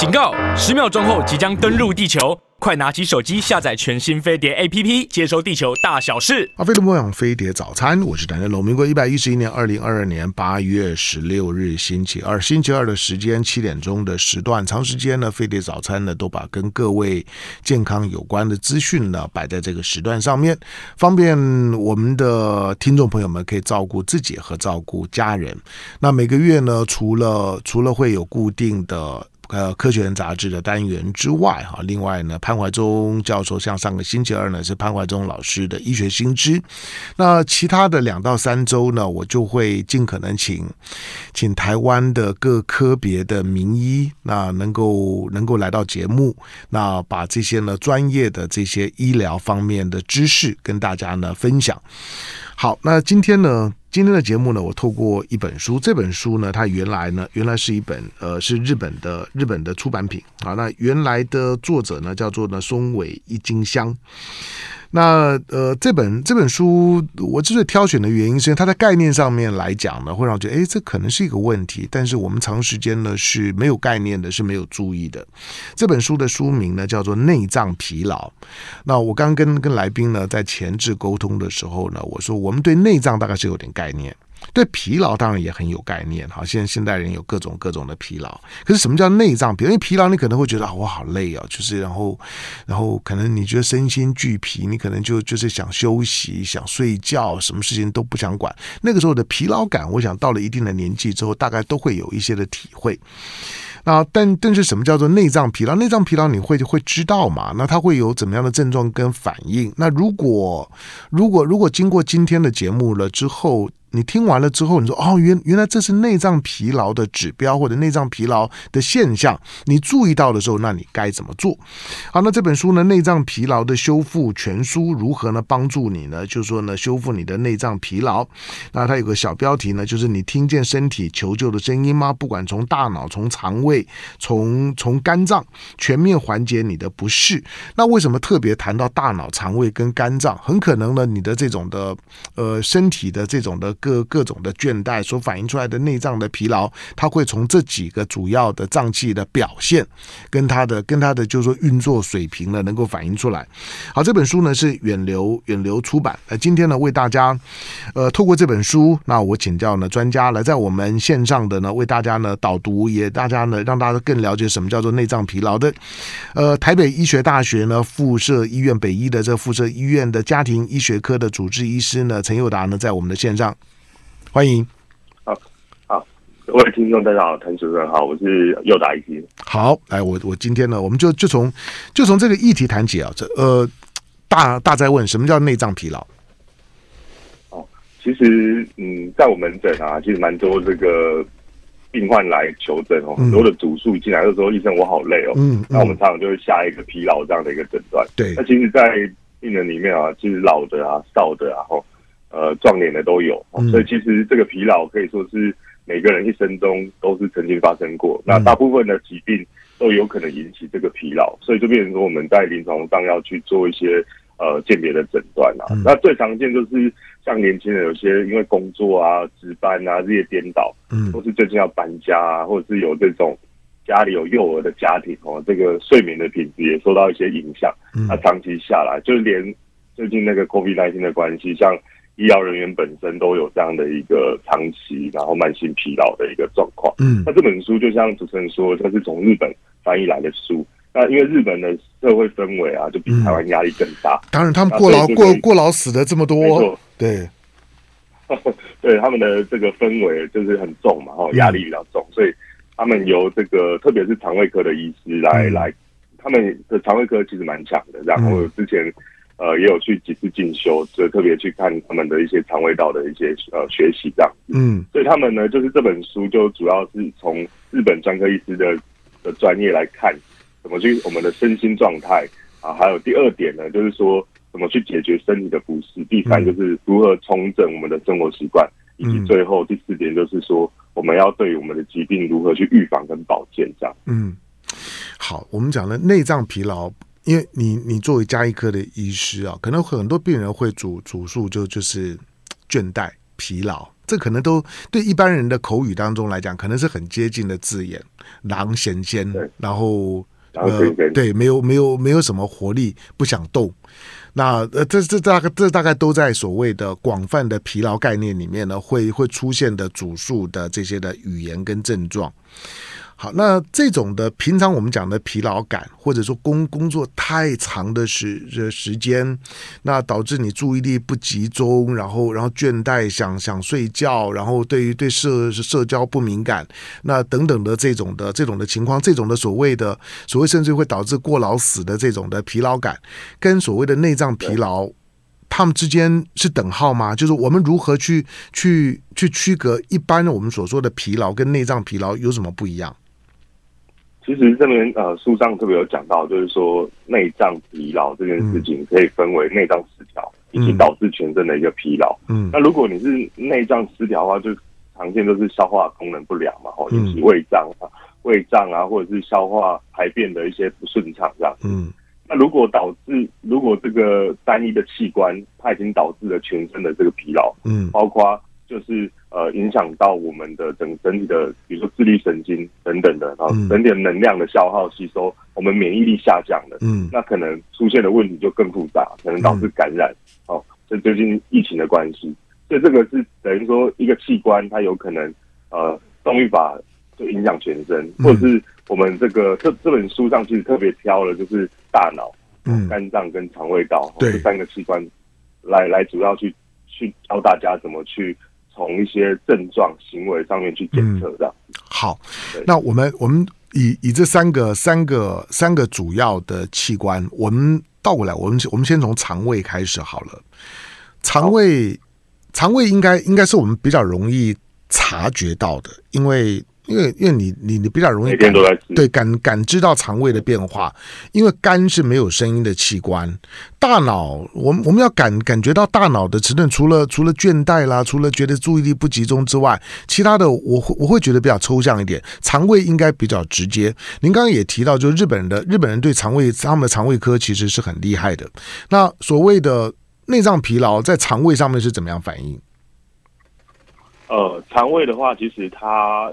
警告！十秒钟后即将登陆地球。快拿起手机下载全新飞碟 APP，接收地球大小事。阿飞的梦想飞碟早餐，我是谭振龙。民国一百一十一年二零二二年八月十六日星期二，星期二的时间七点钟的时段，长时间呢飞碟早餐呢都把跟各位健康有关的资讯呢摆在这个时段上面，方便我们的听众朋友们可以照顾自己和照顾家人。那每个月呢，除了除了会有固定的。呃，科学人杂志的单元之外，哈，另外呢，潘怀忠教授像上个星期二呢是潘怀忠老师的医学新知，那其他的两到三周呢，我就会尽可能请请台湾的各科别的名医，那能够能够来到节目，那把这些呢专业的这些医疗方面的知识跟大家呢分享。好，那今天呢？今天的节目呢，我透过一本书，这本书呢，它原来呢，原来是一本呃，是日本的日本的出版品啊。那原来的作者呢，叫做呢松尾一金香。那呃，这本这本书我之所以挑选的原因，是因为它在概念上面来讲呢，会让我觉得，哎，这可能是一个问题。但是我们长时间呢是没有概念的，是没有注意的。这本书的书名呢叫做《内脏疲劳》。那我刚跟跟来宾呢在前置沟通的时候呢，我说我们对内脏大概是有点概念。对疲劳当然也很有概念，好，现在现代人有各种各种的疲劳，可是什么叫内脏疲劳？因为疲劳你可能会觉得，我好累哦，就是然后然后可能你觉得身心俱疲，你可能就就是想休息、想睡觉，什么事情都不想管。那个时候的疲劳感，我想到了一定的年纪之后，大概都会有一些的体会。那但但是什么叫做内脏疲劳？内脏疲劳你会会知道嘛？那它会有怎么样的症状跟反应？那如果如果如果经过今天的节目了之后，你听完了之后，你说哦，原原来这是内脏疲劳的指标或者内脏疲劳的现象，你注意到的时候，那你该怎么做？好，那这本书呢，《内脏疲劳的修复全书》如何呢帮助你呢？就是说呢，修复你的内脏疲劳。那它有个小标题呢，就是你听见身体求救的声音吗？不管从大脑、从肠胃、从从肝脏，全面缓解你的不适。那为什么特别谈到大脑、肠胃跟肝脏？很可能呢，你的这种的呃身体的这种的。各各种的倦怠所反映出来的内脏的疲劳，它会从这几个主要的脏器的表现，跟它的跟它的就是说运作水平呢，能够反映出来。好，这本书呢是远流远流出版。呃，今天呢为大家，呃，透过这本书，那我请教呢专家来在我们线上的呢为大家呢导读，也大家呢让大家更了解什么叫做内脏疲劳的。呃，台北医学大学呢附设医院北医的这附设医院的家庭医学科的主治医师呢陈佑达呢在我们的线上。欢迎，好，好，各位听众大家好，谭主任好，我是佑达医师。好，来，我我今天呢，我们就就从就从这个议题谈起啊，这呃，大大在问，什么叫内脏疲劳？哦，其实嗯，在我们门诊啊，其实蛮多这个病患来求诊哦，嗯、很多的主诉进来的时候，医生我好累哦，嗯，那、嗯、我们常常就会下一个疲劳这样的一个诊断。对，那其实，在病人里面啊，其实老的啊、少的啊，吼。呃，壮年的都有，所以其实这个疲劳可以说是每个人一生中都是曾经发生过。那大部分的疾病都有可能引起这个疲劳，所以就变成说我们在临床上要去做一些呃鉴别的诊断啊。那最常见就是像年轻人有些因为工作啊、值班啊、日夜颠倒，嗯，或是最近要搬家啊，或者是有这种家里有幼儿的家庭哦，这个睡眠的品质也受到一些影响。那长期下来，就连最近那个 COVID-19 的关系，像医疗人员本身都有这样的一个长期然后慢性疲劳的一个状况。嗯，那这本书就像主持人说，它是从日本翻译来的书。那因为日本的社会氛围啊，就比台湾压力更大。当然，他们过劳过过劳死的这么多。对，对他们的这个氛围就是很重嘛，哈，压力比较重，所以他们由这个特别是肠胃科的医师来来，他们的肠胃科其实蛮强的。然后之前。呃，也有去几次进修，就特别去看他们的一些肠胃道的一些呃学习这样。嗯，所以他们呢，就是这本书就主要是从日本专科医师的的专业来看，怎么去我们的身心状态啊，还有第二点呢，就是说怎么去解决身体的不适，第三就是如何重整我们的生活习惯，以及最后第四点就是说我们要对我们的疾病如何去预防跟保健这样。嗯，好，我们讲了内脏疲劳。因为你，你作为加医科的医师啊，可能很多病人会主主诉就就是倦怠、疲劳、这可能都对一般人的口语当中来讲，可能是很接近的字眼，狼狻犣，然后呃，对，没有没有没有什么活力，不想动。那呃，这这大概这大概都在所谓的广泛的疲劳概念里面呢，会会出现的主诉的这些的语言跟症状。好，那这种的平常我们讲的疲劳感，或者说工工作太长的时时间，那导致你注意力不集中，然后然后倦怠，想想睡觉，然后对于对社社交不敏感，那等等的这种的这种的情况，这种的所谓的所谓甚至会导致过劳死的这种的疲劳感，跟所谓的内脏疲劳，他们之间是等号吗？就是我们如何去去去区隔一般我们所说的疲劳跟内脏疲劳有什么不一样？其实这边呃书上特别有讲到，就是说内脏疲劳这件事情可以分为内脏失调以及导致全身的一个疲劳。嗯，那如果你是内脏失调的话，就常见都是消化功能不良嘛，哦，引起胃胀啊、胃胀啊，或者是消化排便的一些不顺畅这样。嗯，那如果导致如果这个单一的器官它已经导致了全身的这个疲劳，嗯，包括。就是呃，影响到我们的整整体的，比如说自律神经等等的，然后整体能量的消耗吸收，我们免疫力下降了，嗯，那可能出现的问题就更复杂，可能导致感染，哦，这最近疫情的关系，所以这个是等于说一个器官它有可能呃动脉把就影响全身，或者是我们这个这这本书上其实特别挑了，就是大脑、嗯、肝脏跟肠胃道这三个器官来来主要去去教大家怎么去。从一些症状、行为上面去检测的。好，那我们我们以以这三个三个三个主要的器官，我们倒过来，我们我们先从肠胃开始好了。肠胃，肠胃应该应该是我们比较容易察觉到的，因为。因为因为你你你比较容易感对感感知到肠胃的变化，因为肝是没有声音的器官，大脑我们我们要感感觉到大脑的迟钝，除了除了倦怠啦，除了觉得注意力不集中之外，其他的我会我会觉得比较抽象一点。肠胃应该比较直接。您刚刚也提到，就日本人的日本人对肠胃他们的肠胃科其实是很厉害的。那所谓的内脏疲劳在肠胃上面是怎么样反应？呃，肠胃的话，其实它。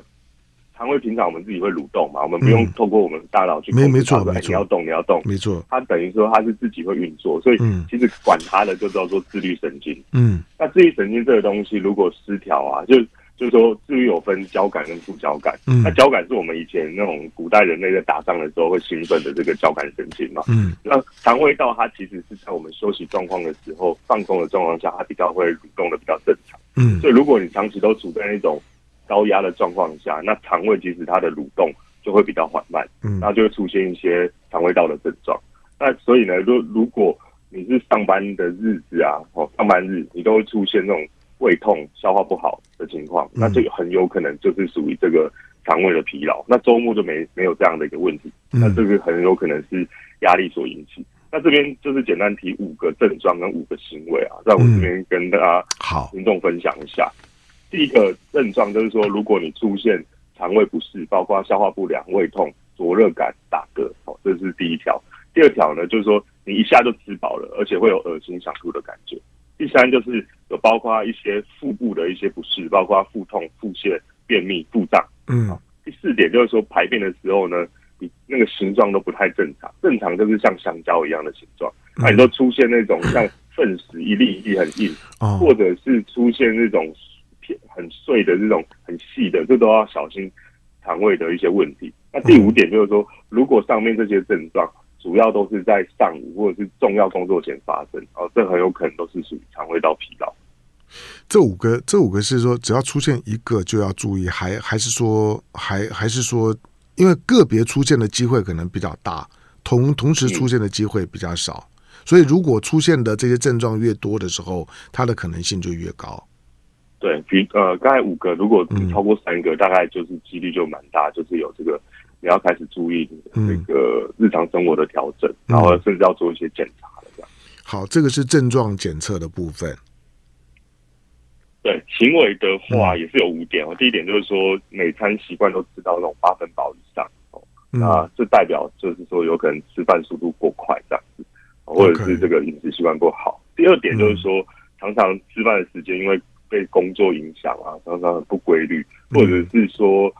肠胃平常我们自己会蠕动嘛，我们不用透过我们大脑去控制它。没错，没错，你要动，你要动，没错。它等于说它是自己会运作，所以其实管它的就叫做自律神经。嗯，那自律神经这个东西如果失调啊，就就是说自律有分交感跟副交感。嗯，那交感是我们以前那种古代人类在打仗的时候会兴奋的这个交感神经嘛。嗯，那肠胃道它其实是在我们休息状况的时候放松的状况下，它比较会蠕动的比较正常。嗯，所以如果你长期都处在那种高压的状况下，那肠胃其实它的蠕动就会比较缓慢，嗯，然后就会出现一些肠胃道的症状。那所以呢，如如果你是上班的日子啊，哦，上班日你都会出现那种胃痛、消化不好的情况，那就很有可能就是属于这个肠胃的疲劳。那周末就没没有这样的一个问题，那这个很有可能是压力所引起。那这边就是简单提五个症状跟五个行为啊，在我这边跟大家好听众分享一下。第一个症状就是说，如果你出现肠胃不适，包括消化不良、胃痛、灼热感、打嗝，哦，这是第一条。第二条呢，就是说你一下就吃饱了，而且会有恶心、想吐的感觉。第三就是有包括一些腹部的一些不适，包括腹痛、腹泻、便秘、腹胀。嗯。第四点就是说排便的时候呢，你那个形状都不太正常，正常就是像香蕉一样的形状，那你都出现那种像粪屎一粒一粒很硬，或者是出现那种。很碎的这种很细的，这都要小心肠胃的一些问题。那第五点就是说，如果上面这些症状主要都是在上午或者是重要工作前发生，哦，这很有可能都是属于肠胃道疲劳。这五个，这五个是说，只要出现一个就要注意，还还是说，还还是说，因为个别出现的机会可能比较大，同同时出现的机会比较少，所以如果出现的这些症状越多的时候，它的可能性就越高。对，比呃，刚才五个，如果超过三个，嗯、大概就是几率就蛮大，就是有这个你要开始注意这个日常生活的调整，嗯、然后甚至要做一些检查了这样。好，这个是症状检测的部分。对，行为的话也是有五点哦。嗯、第一点就是说，每餐习惯都吃到那种八分饱以上哦，嗯、那这代表就是说有可能吃饭速度过快这样子，或者是这个饮食习惯不好。第二点就是说，嗯、常常吃饭的时间因为被工作影响啊，常常很不规律，或者是说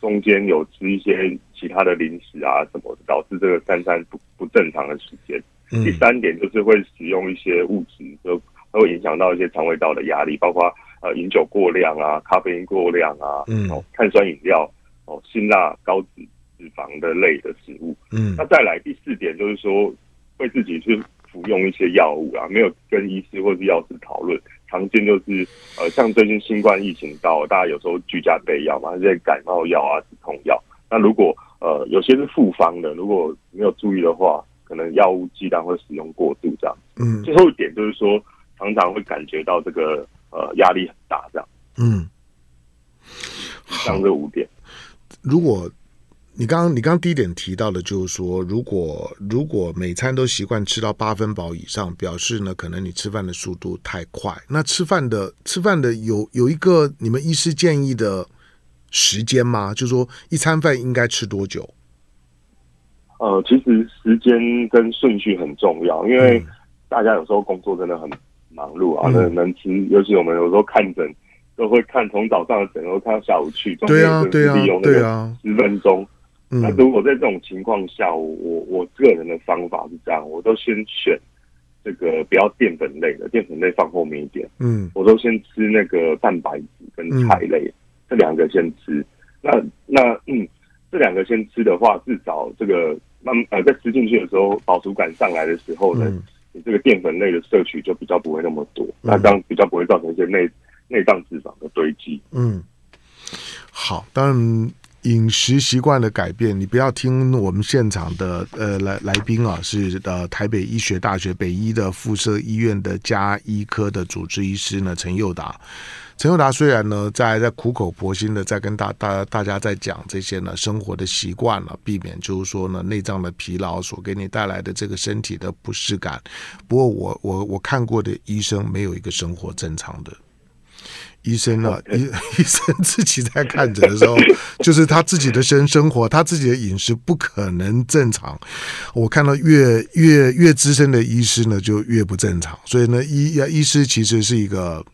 中间有吃一些其他的零食啊什么的，导致这个三餐不不正常的时间。第三点就是会使用一些物质，就会影响到一些肠胃道的压力，包括呃饮酒过量啊、咖啡因过量啊、嗯、哦碳酸饮料、哦辛辣高脂脂肪的类的食物。嗯，那再来第四点就是说会自己去服用一些药物啊，没有跟医师或是药师讨论。常见就是呃像最近新冠疫情到，大家有时候居家备药嘛，这些感冒药啊、止痛药。那如果呃有些是复方的，如果没有注意的话。可能药物剂量会使用过度，这样。嗯，最后一点就是说，常常会感觉到这个呃压力很大，这样。嗯，像这五点。如果你刚刚你刚刚第一点提到的，就是说，如果如果每餐都习惯吃到八分饱以上，表示呢，可能你吃饭的速度太快。那吃饭的吃饭的有有一个你们医师建议的时间吗？就是说，一餐饭应该吃多久？呃，其实时间跟顺序很重要，因为大家有时候工作真的很忙碌啊，能、嗯、能吃，尤其我们有时候看诊都会看从早上的诊，然后看到下午去，中间是利用那个十分钟。那如果在这种情况下，我我我个人的方法是这样，我都先选这个不要淀粉类的，淀粉类放后面一点。嗯，我都先吃那个蛋白质跟菜类、嗯、这两个先吃。那那嗯。这两个先吃的话，至少这个慢呃，在吃进去的时候，饱足感上来的时候呢，嗯、你这个淀粉类的摄取就比较不会那么多，嗯、那这样比较不会造成一些内内脏脂肪的堆积。嗯，好，当然饮食习惯的改变，你不要听我们现场的呃来来宾啊，是呃台北医学大学北医的附设医院的家医科的主治医师呢陈佑达。陈佑达虽然呢，在在苦口婆心的在跟大大大家在讲这些呢生活的习惯了，避免就是说呢内脏的疲劳所给你带来的这个身体的不适感。不过我我我看过的医生没有一个生活正常的医生呢，医 医生自己在看诊的时候，就是他自己的生生活，他自己的饮食不可能正常。我看到越越越资深的医师呢，就越不正常。所以呢，医医师其实是一个。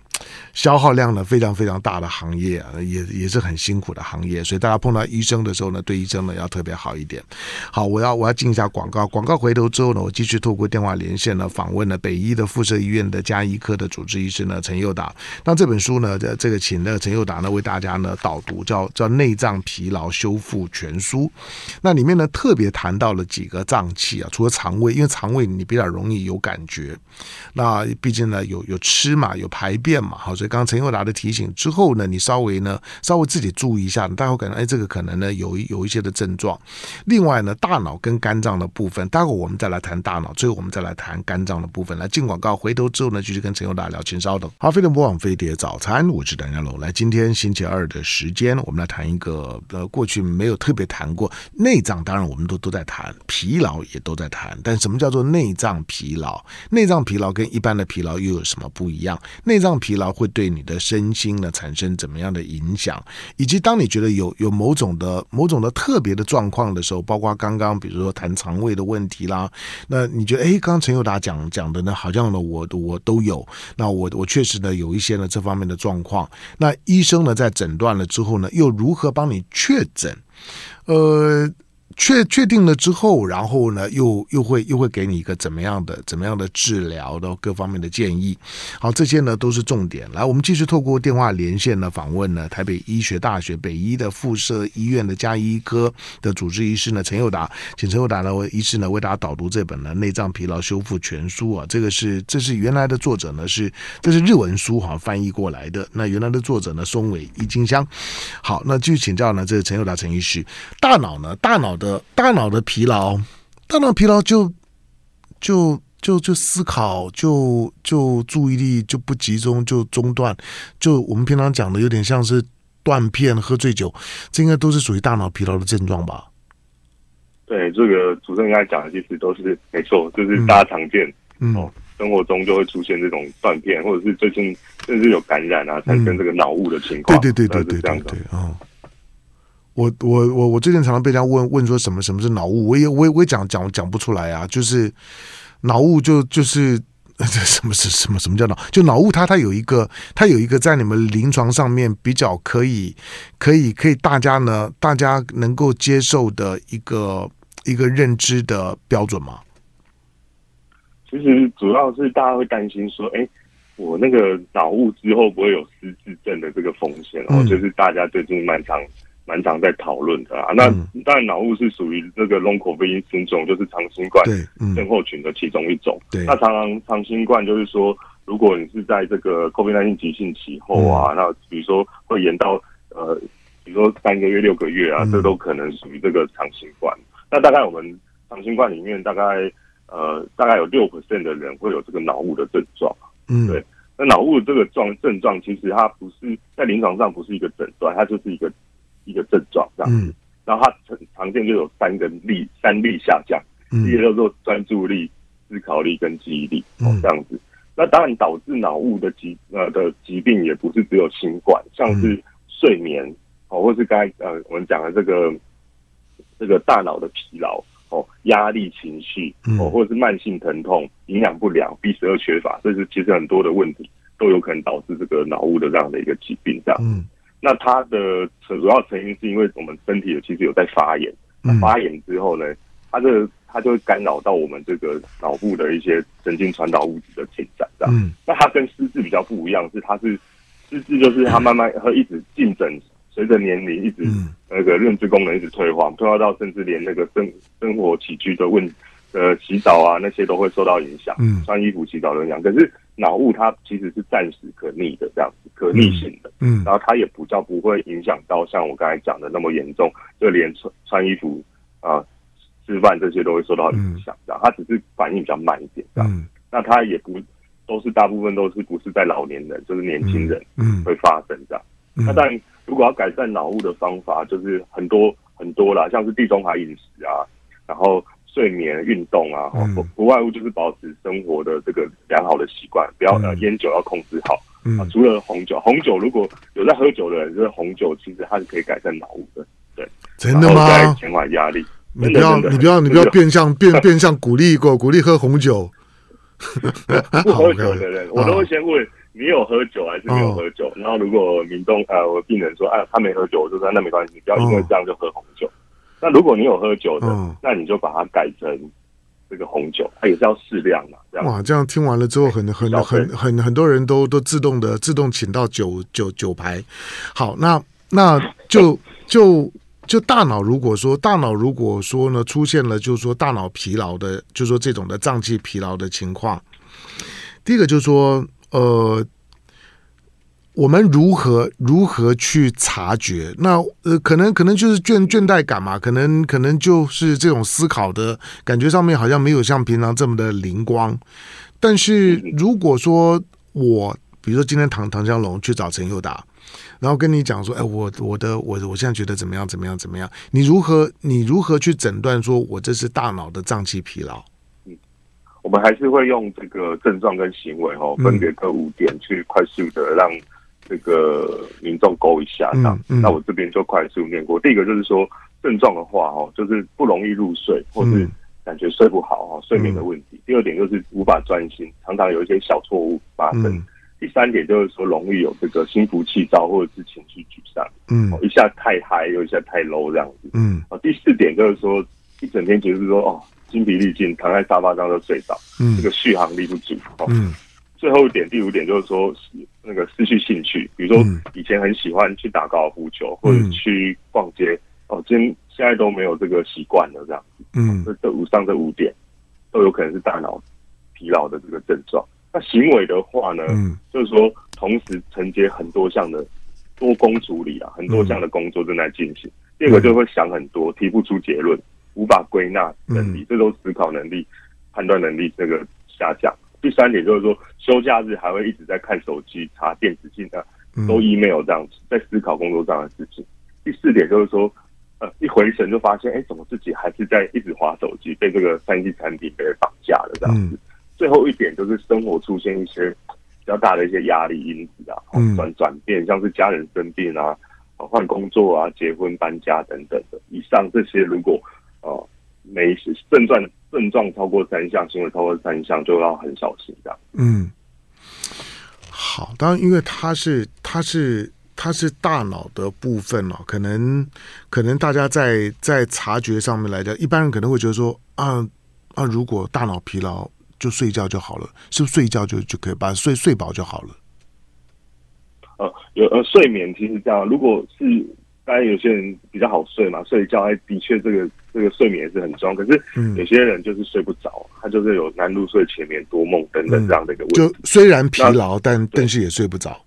消耗量呢非常非常大的行业啊，也也是很辛苦的行业，所以大家碰到医生的时候呢，对医生呢要特别好一点。好，我要我要进一下广告，广告回头之后呢，我继续透过电话连线呢访问了北医的附设医院的家医科的主治医师呢陈佑达。那这本书呢，这这个请那个陈佑达呢为大家呢导读，叫叫内脏疲劳修复全书。那里面呢特别谈到了几个脏器啊，除了肠胃，因为肠胃你比较容易有感觉，那毕竟呢有有吃嘛，有排便嘛，好。所以刚陈友达的提醒之后呢，你稍微呢稍微自己注意一下，大家会感觉哎，这个可能呢有有一些的症状。另外呢，大脑跟肝脏的部分，待会我们再来谈大脑，最后我们再来谈肝脏的部分。来进广告，回头之后呢，继续跟陈友达聊，请稍等。好，飞碟播网飞碟早餐，我是梁家龙。来，今天星期二的时间，我们来谈一个呃过去没有特别谈过内脏，当然我们都都在谈，疲劳也都在谈，但什么叫做内脏疲劳？内脏疲劳跟一般的疲劳又有什么不一样？内脏疲劳会对你的身心呢产生怎么样的影响？以及当你觉得有有某种的某种的特别的状况的时候，包括刚刚比如说谈肠胃的问题啦，那你觉得哎，刚刚陈佑达讲讲的呢，好像呢我我都有，那我我确实呢有一些呢这方面的状况，那医生呢在诊断了之后呢，又如何帮你确诊？呃。确确定了之后，然后呢，又又会又会给你一个怎么样的怎么样的治疗的各方面的建议。好，这些呢都是重点。来，我们继续透过电话连线呢访问呢台北医学大学北医的附设医院的家医科的主治医师呢陈佑达，请陈佑达呢为医师呢为大家导读这本呢内脏疲劳修复全书啊。这个是这是原来的作者呢是这是日文书哈翻译过来的。那原来的作者呢松尾一金香。好，那继续请教呢这个陈佑达陈医师，大脑呢大脑的。大脑的疲劳，大脑疲劳就就就就思考，就就注意力就不集中，就中断，就我们平常讲的有点像是断片、喝醉酒，这应该都是属于大脑疲劳的症状吧？对，这个主持人刚才讲的其实都是没错，就是大家常见，嗯，哦，生活中就会出现这种断片，或者是最近甚至有感染啊，产生这个脑雾的情况，对对对对对对对，哦。我我我我最近常常被人家问问说什么什么是脑雾，我也我也我也讲讲讲不出来啊，就是脑雾就就是 这什么是什么什么叫脑？就脑雾它它有一个它有一个在你们临床上面比较可以可以可以大家呢大家能够接受的一个一个认知的标准吗？其实主要是大家会担心说，哎，我那个脑雾之后不会有失智症的这个风险，然后就是大家最近蛮常蛮常在讨论的啊。那当然脑雾是属于这个 Long COVID syndrome，就是长新冠症候群的其中一种。对，那常常长新冠就是说，如果你是在这个 COVID-19 急性期后啊，那比如说会延到呃，比如说三个月、六个月啊，这都可能属于这个长新冠。那大概我们长新冠里面大概。呃，大概有六 percent 的人会有这个脑雾的症状。嗯，对。那脑雾这个状症状，其实它不是在临床上不是一个诊断，它就是一个一个症状这样。嗯。然后它常常见就有三个力，三力下降。嗯。第一个叫做专注力、思考力跟记忆力。哦，这样子。嗯。那当然导致脑雾的疾呃的疾病也不是只有新冠，像是睡眠哦，或是刚才呃我们讲的这个这个大脑的疲劳。哦，压力、情绪，哦，或者是慢性疼痛、营养不良、B 十二缺乏，这是其实很多的问题都有可能导致这个脑雾的这样的一个疾病。这样，嗯，那它的主要成因是因为我们身体其实有在发炎，那发炎之后呢，它的它就会干扰到我们这个脑部的一些神经传导物质的进展。这样，嗯，那它跟失智比较不一样，是它是失智，就是它慢慢会一直进展。随着年龄一直那个认知功能一直退化，退化到甚至连那个生生活起居的问呃洗澡啊那些都会受到影响，嗯，穿衣服洗澡的影响。可是脑雾它其实是暂时可逆的这样子，可逆性的，嗯，然后它也比较不会影响到像我刚才讲的那么严重，就连穿穿衣服啊、吃饭这些都会受到影响，这样它只是反应比较慢一点，这样。那它也不都是大部分都是不是在老年人，就是年轻人，嗯，会发生这样。那当然。如果要改善脑雾的方法，就是很多很多啦，像是地中海饮食啊，然后睡眠、运动啊，不不外乎就是保持生活的这个良好的习惯，不要呃烟酒要控制好。啊，除了红酒，红酒如果有在喝酒的人，就是红酒其实它是可以改善脑雾的。对，真的吗？减缓压力。你不要你不要你不要变相变 变相鼓励过鼓励喝红酒。不喝酒的人，我都会先问。你有喝酒还是没有喝酒？哦、然后如果民众呃，我病人说，哎、啊，他没喝酒，我就说那没关系，不要因为这样就喝红酒。哦、那如果你有喝酒的，哦、那你就把它改成这个红酒，它也是要适量嘛。这样哇，这样听完了之后很，很很很很很多人都都自动的自动请到酒酒酒牌。好，那那就 就就大脑，如果说大脑如果说呢出现了，就是说大脑疲劳的，就是说这种的脏器疲劳的情况，第一个就是说。呃，我们如何如何去察觉？那呃，可能可能就是倦倦怠感嘛，可能可能就是这种思考的感觉上面好像没有像平常这么的灵光。但是如果说我，比如说今天唐唐江龙去找陈佑达，然后跟你讲说，哎，我我的我我现在觉得怎么样怎么样怎么样？你如何你如何去诊断说我这是大脑的脏器疲劳？我们还是会用这个症状跟行为哦，分别各五点去快速的让这个民众勾一下这样。那我这边就快速念过。第一个就是说症状的话哦，就是不容易入睡，或是感觉睡不好哈，睡眠的问题。第二点就是无法专心，常常有一些小错误发生。第三点就是说容易有这个心浮气躁，或者是情绪沮丧。嗯，一下太嗨，又一下太 low 这样子。嗯，第四点就是说一整天就是说哦。精疲力尽，躺在沙发上就睡着，嗯，这个续航力不足，哦，嗯，最后一点，第五点就是说，那个失去兴趣，比如说以前很喜欢去打高尔夫球或者去逛街，哦，今现在都没有这个习惯了，这样子，嗯，这这五上这五点都有可能是大脑疲劳的这个症状。那行为的话呢，嗯，就是说同时承接很多项的多工处理啊，很多项的工作正在进行。第二个就会想很多，提不出结论。无法归纳能力，这都思考能力、判断能力这个下降。第三点就是说，休假日还会一直在看手机、查电子信啊，收 email 这样子，在思考工作上的事情。第四点就是说，呃，一回神就发现，哎，怎么自己还是在一直滑手机，被这个三 C 产品给绑架了这样子。最后一点就是生活出现一些比较大的一些压力因子啊，转转变，像是家人生病啊、换工作啊、结婚、搬家等等的。以上这些如果呃，每症状症状超过三项，行为超过三项，就要很小心这样。嗯，好，当然，因为它是它是它是大脑的部分哦，可能可能大家在在察觉上面来讲，一般人可能会觉得说啊啊，如果大脑疲劳就睡觉就好了，是不是睡觉就就可以把睡睡饱就好了？呃，有呃，睡眠其实这样，如果是。当然，有些人比较好睡嘛，睡觉哎，的确这个这个睡眠也是很重要。可是有些人就是睡不着，他就是有难入睡、前眠、多梦等等这样的一个问题。就虽然疲劳，但但是也睡不着。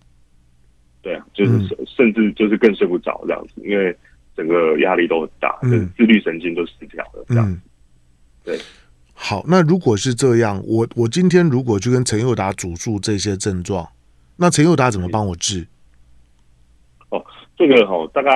对啊，就是甚至就是更睡不着这样子，因为整个压力都很大，就是自律神经都失调了这样子。对，好，那如果是这样，我我今天如果去跟陈佑达主诉这些症状，那陈佑达怎么帮我治？哦这个哈，大概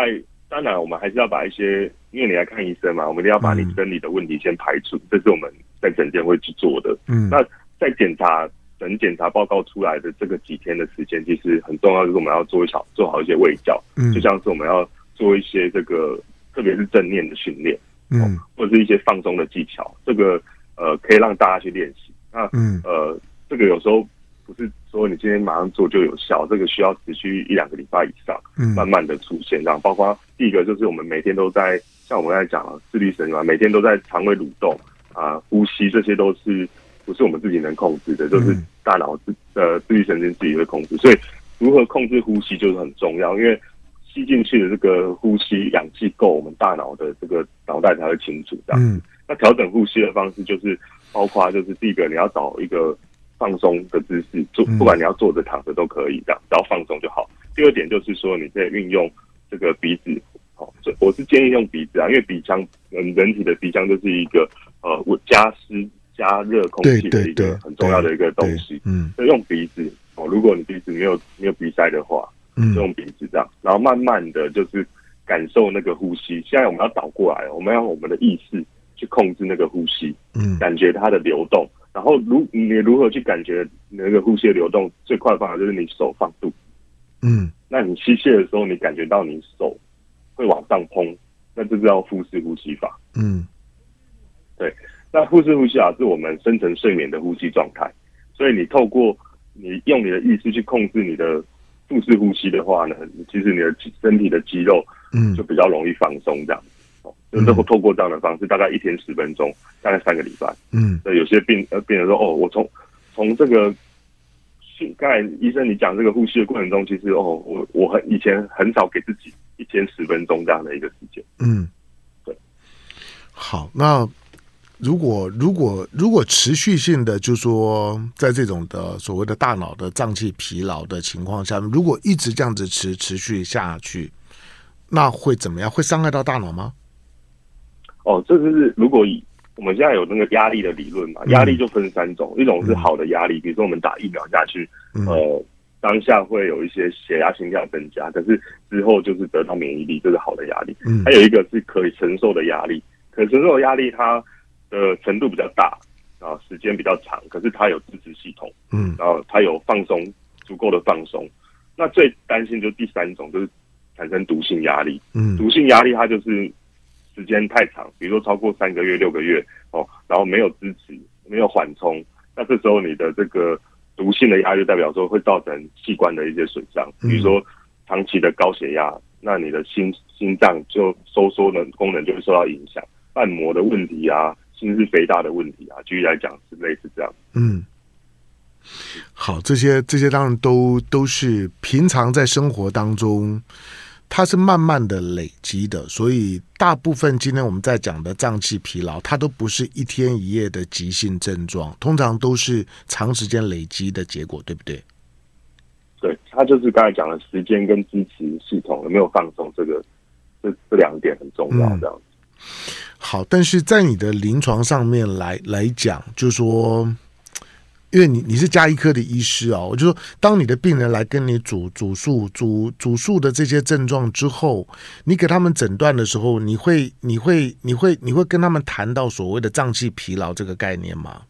当然，我们还是要把一些，因为你来看医生嘛，我们一定要把你生理的问题先排除，这是我们在诊间会去做的。嗯，那在检查等检查报告出来的这个几天的时间，其实很重要，就是我们要做一小做好一些卫教，嗯，就像是我们要做一些这个，特别是正念的训练，嗯，或者是一些放松的技巧，这个呃可以让大家去练习。那嗯呃，这个有时候。不是说你今天马上做就有效，这个需要持续一两个礼拜以上，慢慢的出现这样。包括第一个就是我们每天都在，像我们刚才讲了自律神经嘛，每天都在肠胃蠕动啊、呼吸，这些都是不是我们自己能控制的，就是大脑自呃自律神经自己会控制。所以如何控制呼吸就是很重要，因为吸进去的这个呼吸氧气够，我们大脑的这个脑袋才会清楚这样。那调整呼吸的方式就是包括就是第一个你要找一个。放松的姿势，坐不管你要坐着躺着都可以，这样只要放松就好。第二点就是说，你可以运用这个鼻子，好，我是建议用鼻子啊，因为鼻腔，嗯，人体的鼻腔就是一个呃，我加湿加热空气的一个很重要的一个东西，嗯，所以用鼻子哦。如果你鼻子没有没有鼻塞的话，嗯，就用鼻子这样，然后慢慢的就是感受那个呼吸。现在我们要倒过来，我们要用我们的意识去控制那个呼吸，嗯，感觉它的流动。然后，如你如何去感觉那个呼吸的流动？最快的方法就是你手放肚，嗯，那你吸气的时候，你感觉到你手会往上碰，那这叫腹式呼吸法，嗯，对。那腹式呼吸法是我们深层睡眠的呼吸状态，所以你透过你用你的意识去控制你的腹式呼吸的话呢，其实你的身体的肌肉，嗯，就比较容易放松这样。就透过透过这样的方式，大概一天十分钟，大概三个礼拜。嗯，有些病呃病人说，哦，我从从这个，刚才医生你讲这个呼吸的过程中，其实哦，我我很以前很少给自己一天十分钟这样的一个时间。嗯，对。好，那如果如果如果持续性的，就是说在这种的所谓的大脑的脏器疲劳的情况下，如果一直这样子持持续下去，那会怎么样？会伤害到大脑吗？哦，这就是如果以我们现在有那个压力的理论嘛，压力就分三种，一种是好的压力，比如说我们打疫苗下去，呃，当下会有一些血压、心跳增加，可是之后就是得到免疫力，这是好的压力。还有一个是可以承受的压力，可承受的压力它的程度比较大，然后时间比较长，可是它有支持系统，嗯，然后它有放松足够的放松。那最担心就是第三种，就是产生毒性压力，嗯，毒性压力它就是。时间太长，比如说超过三个月、六个月哦，然后没有支持、没有缓冲，那这时候你的这个毒性的压力，代表说会造成器官的一些损伤，比如说长期的高血压，那你的心心脏就收缩的功能就会受到影响，瓣膜的问题啊，心室肥大的问题啊，举例来讲是类似这样。嗯，好，这些这些当然都都是平常在生活当中。它是慢慢的累积的，所以大部分今天我们在讲的脏器疲劳，它都不是一天一夜的急性症状，通常都是长时间累积的结果，对不对？对，它就是刚才讲的时间跟支持系统有没有放松，这个这这两点很重要，这样子。嗯。好，但是在你的临床上面来来讲，就是说。因为你你是加医科的医师啊，我就说，当你的病人来跟你主主诉主主诉的这些症状之后，你给他们诊断的时候，你会你会你会你会跟他们谈到所谓的脏器疲劳这个概念吗？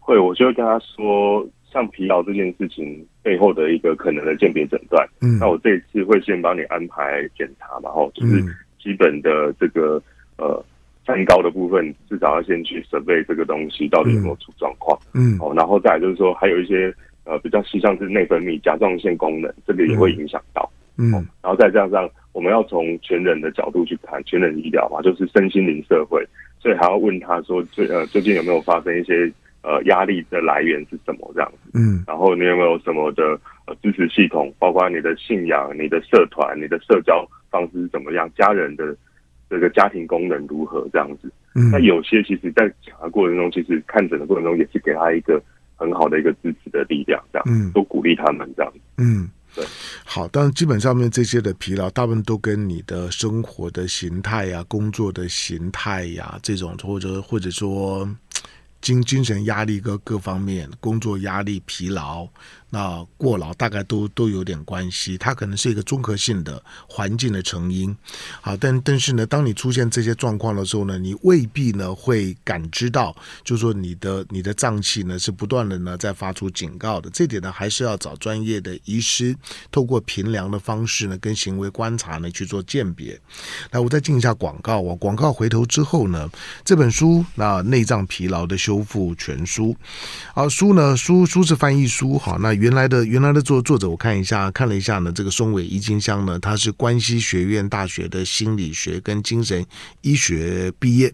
会，我就会跟他说，像疲劳这件事情背后的一个可能的鉴别诊断。嗯，那我这一次会先帮你安排检查嘛，然后就是基本的这个呃。三高的部分，至少要先去准备这个东西到底有没有出状况。嗯，哦，然后再来就是说，还有一些呃比较细像是内分泌、甲状腺功能，这个也会影响到。嗯，哦、然后再加上，我们要从全人的角度去谈全人医疗嘛，就是身心灵社会，所以还要问他说最呃最近有没有发生一些呃压力的来源是什么这样子。嗯，然后你有没有什么的呃支持系统，包括你的信仰、你的社团、你的社交方式是怎么样，家人的。这个家庭功能如何这样子？嗯，那有些其实，在讲的过程中，其实看诊的过程中，也是给他一个很好的一个支持的力量，这样，嗯，多鼓励他们这样。嗯，对。好，但基本上面这些的疲劳，大部分都跟你的生活的形态呀、工作的形态呀这种，或者或者说精精神压力各各方面，工作压力、疲劳。那过劳大概都都有点关系，它可能是一个综合性的环境的成因。好，但但是呢，当你出现这些状况的时候呢，你未必呢会感知到，就是说你的你的脏器呢是不断的呢在发出警告的。这点呢还是要找专业的医师，透过平量的方式呢跟行为观察呢去做鉴别。那，我再进一下广告啊，广告回头之后呢，这本书那内脏疲劳的修复全书，啊书呢书书是翻译书，好那。原来的原来的作作者，我看一下，看了一下呢，这个松尾一金香呢，他是关西学院大学的心理学跟精神医学毕业，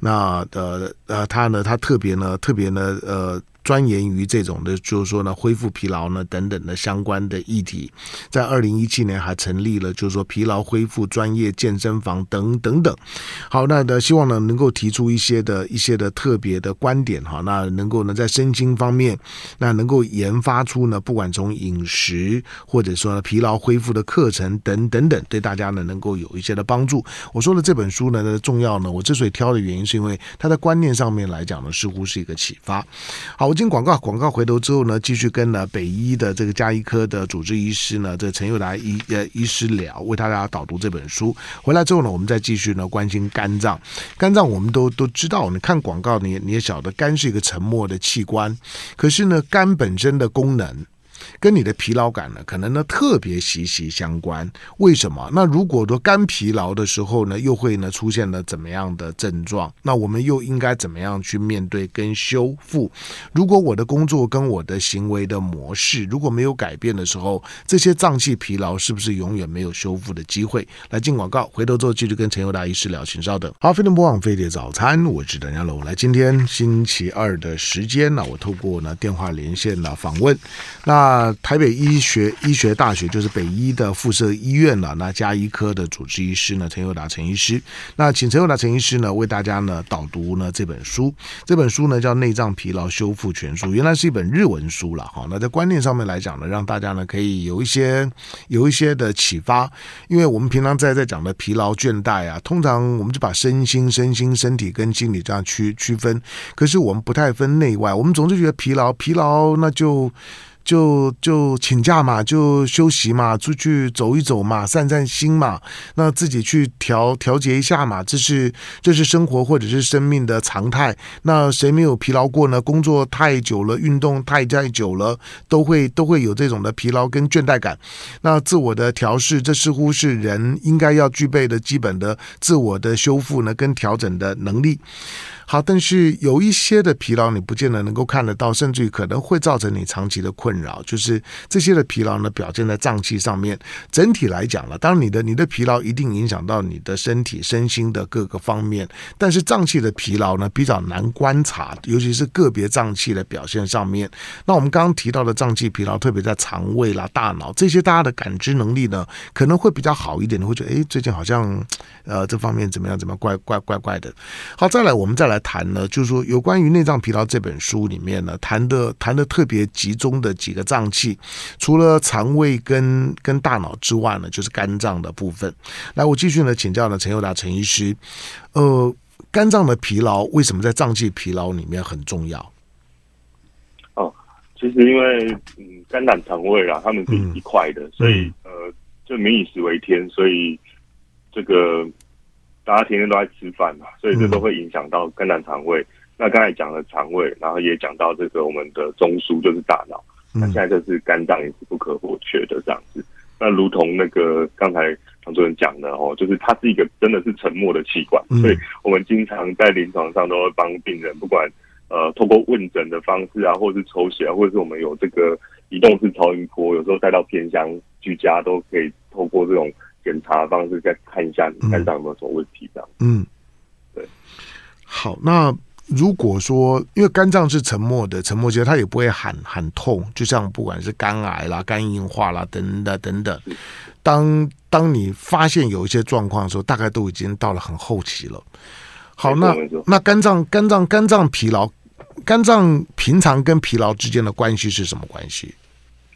那呃呃，他呢，他特别呢，特别呢，呃。钻研于这种的，就是说呢，恢复疲劳呢等等的相关的议题，在二零一七年还成立了，就是说疲劳恢复专业健身房等等等。好，那的希望呢能够提出一些的一些的特别的观点哈，那能够呢在身心方面，那能够研发出呢，不管从饮食或者说呢疲劳恢复的课程等等等，对大家呢能够有一些的帮助。我说的这本书呢重要呢，我之所以挑的原因是因为它的观念上面来讲呢，似乎是一个启发。好。我进广告，广告回头之后呢，继续跟呢北医的这个加医科的主治医师呢，这陈佑达医呃医师聊，为大家导读这本书。回来之后呢，我们再继续呢关心肝脏。肝脏我们都都知道，你看广告你你也晓得，肝是一个沉默的器官，可是呢，肝本身的功能。跟你的疲劳感呢，可能呢特别息息相关。为什么？那如果说肝疲劳的时候呢，又会呢出现了怎么样的症状？那我们又应该怎么样去面对跟修复？如果我的工作跟我的行为的模式如果没有改变的时候，这些脏器疲劳是不是永远没有修复的机会？来进广告，回头之后继续跟陈友达医师聊，请稍等。好，飞碟播网飞碟早餐，我是邓家龙。来，今天星期二的时间呢，我透过呢电话连线呢访问那。啊台北医学医学大学就是北医的附设医院了，那家医科的主治医师呢，陈友达陈医师，那请陈友达陈医师呢为大家呢导读呢这本书，这本书呢叫《内脏疲劳修复全书》，原来是一本日文书了哈。那在观念上面来讲呢，让大家呢可以有一些有一些的启发，因为我们平常在在讲的疲劳倦怠啊，通常我们就把身心身心身体跟心理这样区区分，可是我们不太分内外，我们总是觉得疲劳疲劳那就。就就请假嘛，就休息嘛，出去走一走嘛，散散心嘛，那自己去调调节一下嘛，这是这是生活或者是生命的常态。那谁没有疲劳过呢？工作太久了，运动太太久了，都会都会有这种的疲劳跟倦怠感。那自我的调试，这似乎是人应该要具备的基本的自我的修复呢，跟调整的能力。好，但是有一些的疲劳你不见得能够看得到，甚至于可能会造成你长期的困扰。就是这些的疲劳呢，表现在脏器上面。整体来讲了，当然你的你的疲劳一定影响到你的身体身心的各个方面。但是脏器的疲劳呢，比较难观察，尤其是个别脏器的表现上面。那我们刚刚提到的脏器疲劳，特别在肠胃啦、大脑这些，大家的感知能力呢，可能会比较好一点。你会觉得，哎，最近好像呃这方面怎么样？怎么样怪怪怪怪的？好，再来我们再来。谈呢，就是说有关于内脏疲劳这本书里面呢，谈的谈的特别集中的几个脏器，除了肠胃跟跟大脑之外呢，就是肝脏的部分。来，我继续呢请教呢陈友达陈医师，呃，肝脏的疲劳为什么在脏器疲劳里面很重要？哦，其实因为嗯肝胆肠胃啦，他们是一块的，嗯、所以呃就民以食为天，所以这个。大家天天都在吃饭嘛，所以这都会影响到肝胆肠胃。嗯、那刚才讲了肠胃，然后也讲到这个我们的中枢就是大脑。那现在就是肝脏也是不可或缺的这样子。那如同那个刚才常主任讲的哦，就是它是一个真的是沉默的器官，嗯、所以我们经常在临床上都会帮病人，不管呃透过问诊的方式啊，或者是抽血啊，或者是我们有这个移动式超音波，有时候带到偏乡居家都可以透过这种检查的方式再看一下你肝脏有没有什么问题这样。嗯，对。好，那。如果说，因为肝脏是沉默的，沉默其实它也不会喊喊痛，就像不管是肝癌啦、肝硬化啦等等等等。当当你发现有一些状况的时候，大概都已经到了很后期了。好，那那肝脏肝脏肝脏疲劳，肝脏平常跟疲劳之间的关系是什么关系？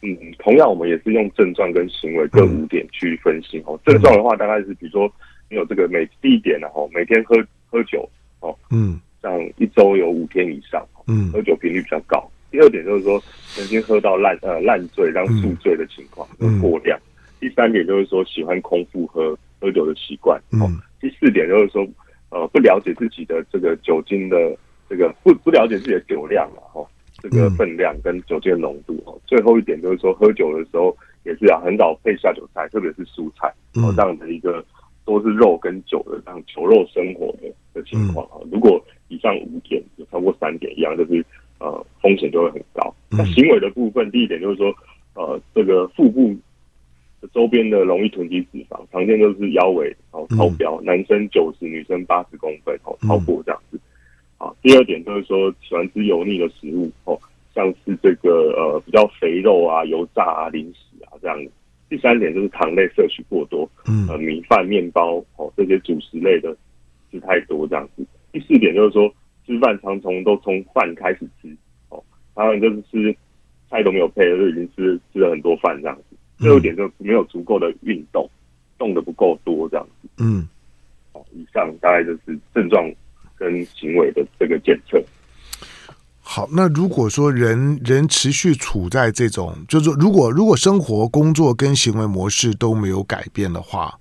嗯，同样我们也是用症状跟行为各五点去分析哦。症状的话，大概是比如说你有这个每第一点呢，哦，每天喝喝酒哦，嗯。像一周有五天以上，嗯，喝酒频率比较高。第二点就是说，曾经喝到烂呃烂醉，让宿醉的情况，嗯，过量。第三点就是说，喜欢空腹喝喝酒的习惯，哦。第四点就是说，呃，不了解自己的这个酒精的这个不不了解自己的酒量了哈，这个分量跟酒精的浓度哦。最后一点就是说，喝酒的时候也是啊很少配下酒菜，特别是蔬菜，哦，这样的一个都是肉跟酒的这样酒肉生活的的情况啊。如果以上五点有超过三点一样，就是呃风险就会很高。那行为的部分，第一点就是说，呃，这个腹部周边的容易囤积脂肪，常见就是腰围哦超标，男生九十，女生八十公分哦超过这样子。啊，第二点就是说喜欢吃油腻的食物哦，像是这个呃比较肥肉啊、油炸啊、零食啊这样。第三点就是糖类摄取过多，呃米饭、面包哦这些主食类的吃太多这样子。第四点就是说，吃饭常从都从饭开始吃，哦，当然就是吃菜都没有配，就已经吃吃了很多饭这样子。最后一点就是没有足够的运动，动的不够多这样子。嗯，好，以上大概就是症状跟行为的这个检测。好，那如果说人人持续处在这种，就是如果如果生活、工作跟行为模式都没有改变的话。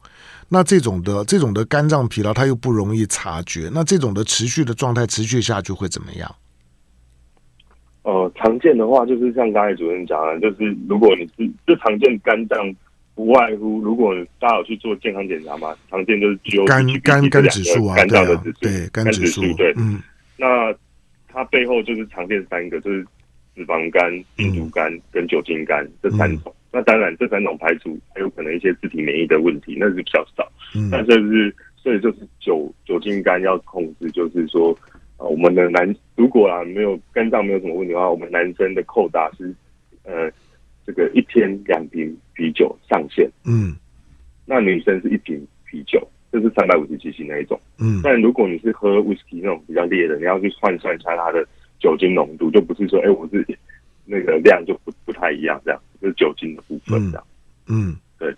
那这种的这种的肝脏疲劳，它又不容易察觉。那这种的持续的状态持续下去会怎么样？呃，常见的话就是像刚才主任讲的，就是如果你是就常见肝脏，不外乎如果大家有去做健康检查嘛，常见就是 GOT, 肝肝肝指数啊，肝脏的指数，对肝指数，对，嗯，那它背后就是常见三个，就是脂肪肝、病毒肝跟酒精肝这三种。嗯。那当然，这三种排除还有可能一些自体免疫的问题，那是比较少。嗯，但是是所以就是酒酒精肝要控制，就是说，呃，我们的男如果啊没有肝脏没有什么问题的话，我们男生的扣打是呃这个一天两瓶啤酒上限。嗯，那女生是一瓶啤酒，就是三百五十 cc 那一种。嗯，但如果你是喝威士忌那种比较烈的，你要去换算一下它的酒精浓度，就不是说哎我是那个量就不不太一样这样。就是酒精的部分这样，嗯，对，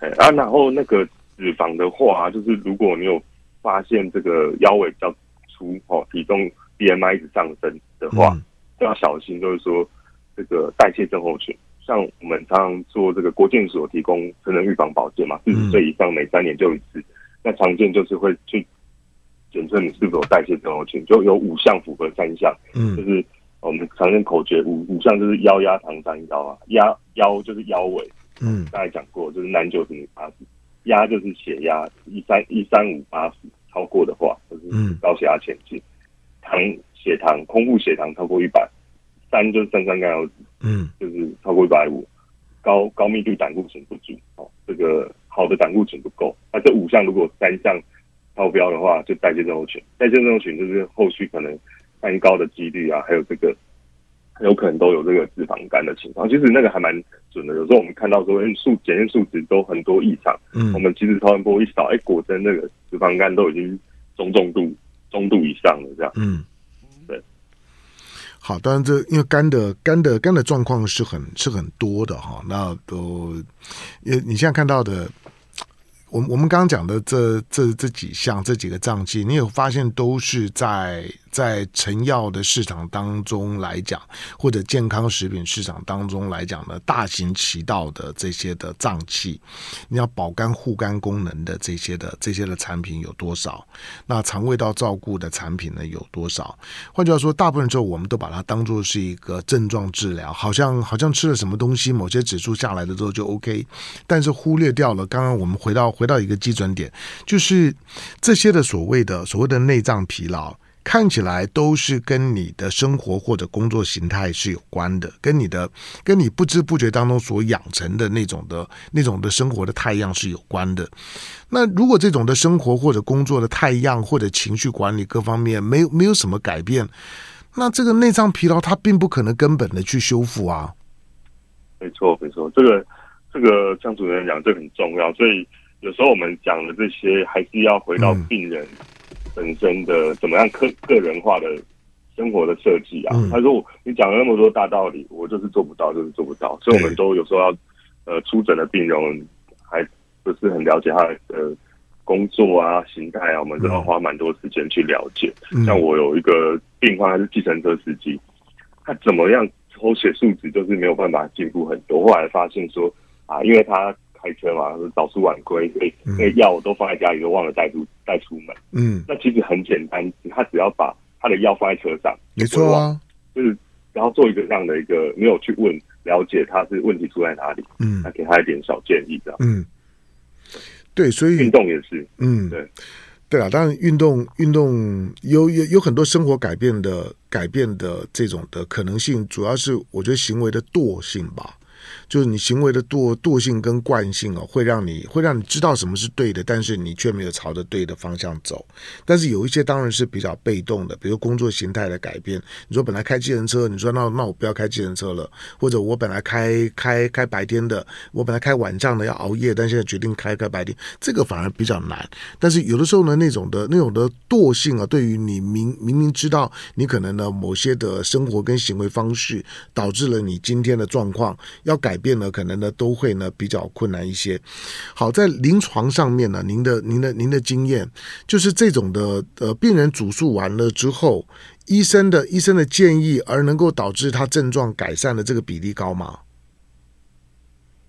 哎啊，然后那个脂肪的话，就是如果你有发现这个腰围比较粗哦，体重 BMI 一直上升的话，就要小心，就是说这个代谢症候群。像我们常常做这个国健所提供成人预防保健嘛，四十岁以上每三年就一次，那常见就是会去检测你是否有代谢症候群，就有五项符合三项，嗯，就是。我们常见口诀五五项就是腰压糖三高啊，压腰就是腰围，嗯，刚才讲过就是男九十女八十，压就是血压一三一三五八十超过的话就是高血压前进，糖血糖空腹血糖超过一百，三就是三酸甘油酯，嗯，就是超过一百五，高高密度胆固醇不足哦，这个好的胆固醇不够，那这五项如果三项超标的话，就代谢症候群，代谢症候群就是后续可能。三高的几率啊，还有这个有可能都有这个脂肪肝的情况。其实那个还蛮准的。有时候我们看到说，数检验数值都很多异常，嗯，我们其实超声波一扫，哎、欸，果真那个脂肪肝都已经中重度、中度以上了，这样。嗯，对。好，当然这因为肝的肝的肝的状况是很是很多的哈。那都，因为你现在看到的。我我们刚刚讲的这这这几项这几个脏器，你有发现都是在在成药的市场当中来讲，或者健康食品市场当中来讲呢，大行其道的这些的脏器，你要保肝护肝功能的这些的这些的产品有多少？那肠胃道照顾的产品呢有多少？换句话说，大部分时候我们都把它当做是一个症状治疗，好像好像吃了什么东西，某些指数下来的之后就 OK，但是忽略掉了刚刚我们回到回到一个基准点，就是这些的所谓的所谓的内脏疲劳。看起来都是跟你的生活或者工作形态是有关的，跟你的跟你不知不觉当中所养成的那种的那种的生活的太阳是有关的。那如果这种的生活或者工作的太阳或者情绪管理各方面没有没有什么改变，那这个内脏疲劳它并不可能根本的去修复啊。没错，没错，这个这个像主持人讲，这很重要。所以有时候我们讲的这些，还是要回到病人。嗯本身的怎么样个个人化的生活的设计啊？嗯、他说：“你讲了那么多大道理，我就是做不到，就是做不到。”所以，我们都有时候要呃出诊的病人还不是很了解他的工作啊、形态啊，我们都要花蛮多时间去了解。嗯、像我有一个病患，他是计程车司机，他怎么样抽血数值就是没有办法进步很多。后来发现说啊，因为他。开车嘛，早出晚归，所以那个药都放在家里，都忘了带出带出门。嗯，那其实很简单，他只要把他的药放在车上，没错啊，就是然后做一个这样的一个没有去问了解他是问题出在哪里，嗯，那给他一点小建议这样。嗯，对，所以运动也是，嗯，对，对啊，当然运动运动有有有很多生活改变的改变的这种的可能性，主要是我觉得行为的惰性吧。就是你行为的惰惰性跟惯性哦，会让你会让你知道什么是对的，但是你却没有朝着对的方向走。但是有一些当然是比较被动的，比如工作形态的改变。你说本来开计程车，你说那那我不要开计程车了，或者我本来开开开白天的，我本来开晚上的要熬夜，但现在决定开开白天，这个反而比较难。但是有的时候呢，那种的那种的惰性啊，对于你明明明知道你可能呢某些的生活跟行为方式导致了你今天的状况要改变了，可能呢都会呢比较困难一些。好，在临床上面呢，您的您的您的经验，就是这种的呃病人主诉完了之后，医生的医生的建议而能够导致他症状改善的这个比例高吗？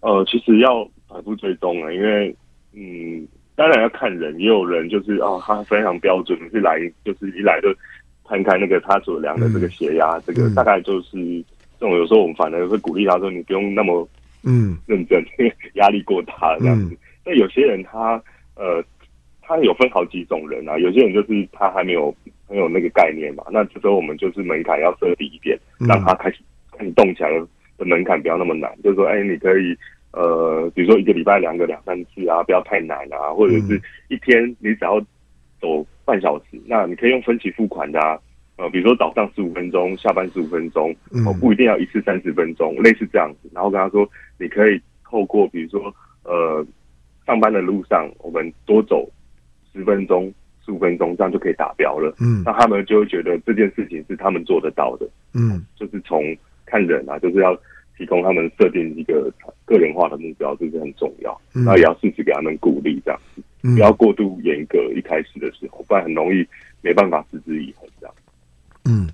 呃，其实要反复追踪啊，因为嗯，当然要看人，也有人就是哦，他非常标准，是来就是一来就摊开那个他所量的这个血压，嗯、这个大概就是。嗯这种有时候我们反而会鼓励他说：“你不用那么嗯认真，因为压力过大这样子。”那有些人他呃，他有分好几种人啊。有些人就是他还没有没有那个概念嘛。那这时候我们就是门槛要设低一点，让他开始开始动起来的门槛不要那么难。就是说，哎，你可以呃，比如说一个礼拜量个两三次啊，不要太难啊，或者是一天你只要走半小时，那你可以用分期付款的啊。呃，比如说早上十五分钟，下班十五分钟，哦，不一定要一次三十分钟，类似这样子。然后跟他说，你可以透过比如说，呃，上班的路上，我们多走十分钟、十五分钟，这样就可以达标了。嗯，那他们就会觉得这件事情是他们做得到的。嗯，就是从看人啊，就是要提供他们设定一个个人化的目标，这是很重要。那也要适时给他们鼓励，这样子，不要过度严格，一开始的时候，不然很容易没办法持之以恒这样。嗯，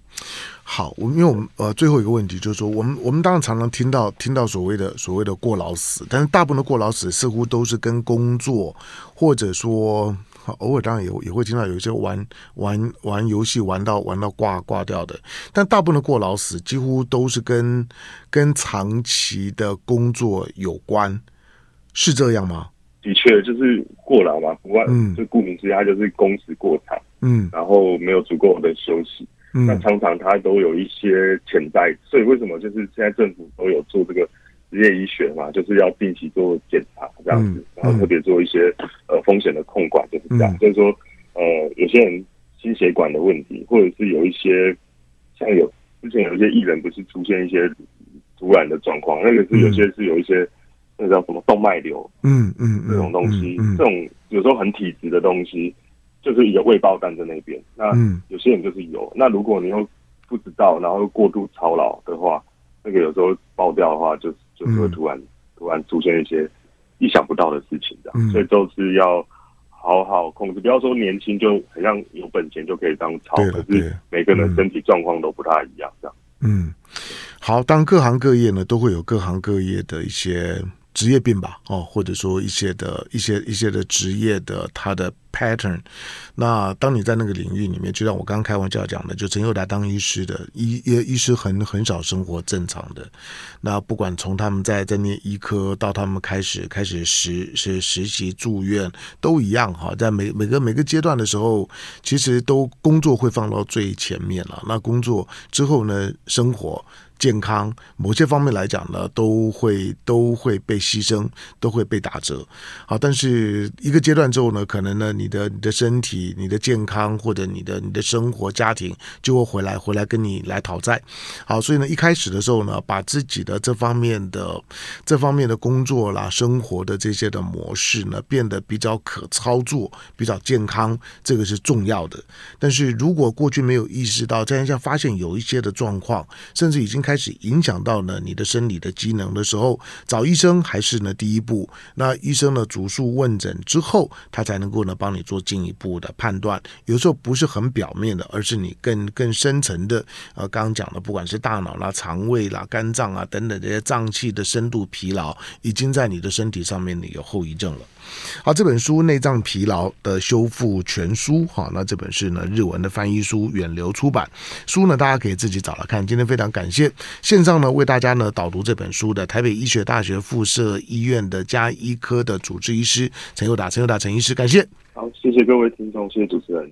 好，我因为我们呃最后一个问题就是说，我们我们当然常常听到听到所谓的所谓的过劳死，但是大部分的过劳死似乎都是跟工作或者说偶尔当然也也会听到有一些玩玩玩游戏玩到玩到挂挂掉的，但大部分的过劳死几乎都是跟跟长期的工作有关，是这样吗？的确，就是过劳嘛，不过嗯，就顾名思义，它就是工时过长，嗯，然后没有足够的休息。嗯那常常他都有一些潜在，所以为什么就是现在政府都有做这个职业医学嘛，就是要定期做检查这样子，然后特别做一些呃风险的控管，就是这样。就是说，呃，有些人心血管的问题，或者是有一些像有之前有一些艺人不是出现一些突然的状况，那个是有些是有一些那个叫什么动脉瘤，嗯嗯，这种东西，这种有时候很体质的东西。就是一个未爆弹在那边，那有些人就是有。那如果你又不知道，然后又过度操劳的话，那个有时候爆掉的话，就就是会突然突然出现一些意想不到的事情，这样。所以都是要好好好控制。不要说年轻就好像有本钱就可以当超，可是每个人身体状况都不太一样，这样。嗯，好，当各行各业呢都会有各行各业的一些。职业病吧，哦，或者说一些的一些一些的职业的它的 pattern。那当你在那个领域里面，就像我刚刚开玩笑讲的，就陈友达当医师的医医医师很很少生活正常的。那不管从他们在在念医科到他们开始开始实实实习住院都一样哈，在每每个每个阶段的时候，其实都工作会放到最前面了。那工作之后呢，生活。健康某些方面来讲呢，都会都会被牺牲，都会被打折。好，但是一个阶段之后呢，可能呢，你你的你的身体、你的健康或者你的你的生活、家庭就会回来回来跟你来讨债。好，所以呢，一开始的时候呢，把自己的这方面的这方面的工作啦、生活的这些的模式呢，变得比较可操作、比较健康，这个是重要的。但是如果过去没有意识到，这样像发现有一些的状况，甚至已经。开始影响到呢你的生理的机能的时候，找医生还是呢第一步。那医生呢主诉问诊之后，他才能够呢帮你做进一步的判断。有时候不是很表面的，而是你更更深层的。呃，刚刚讲的，不管是大脑啦、肠胃啦、肝脏啊等等这些脏器的深度疲劳，已经在你的身体上面呢有后遗症了。好，这本书《内脏疲劳的修复全书》哈，那这本是呢日文的翻译书，远流出版。书呢大家可以自己找来看。今天非常感谢线上呢为大家呢导读这本书的台北医学大学附设医院的家医科的主治医师陈友达，陈友达陈医师，感谢。好，谢谢各位听众，谢谢主持人。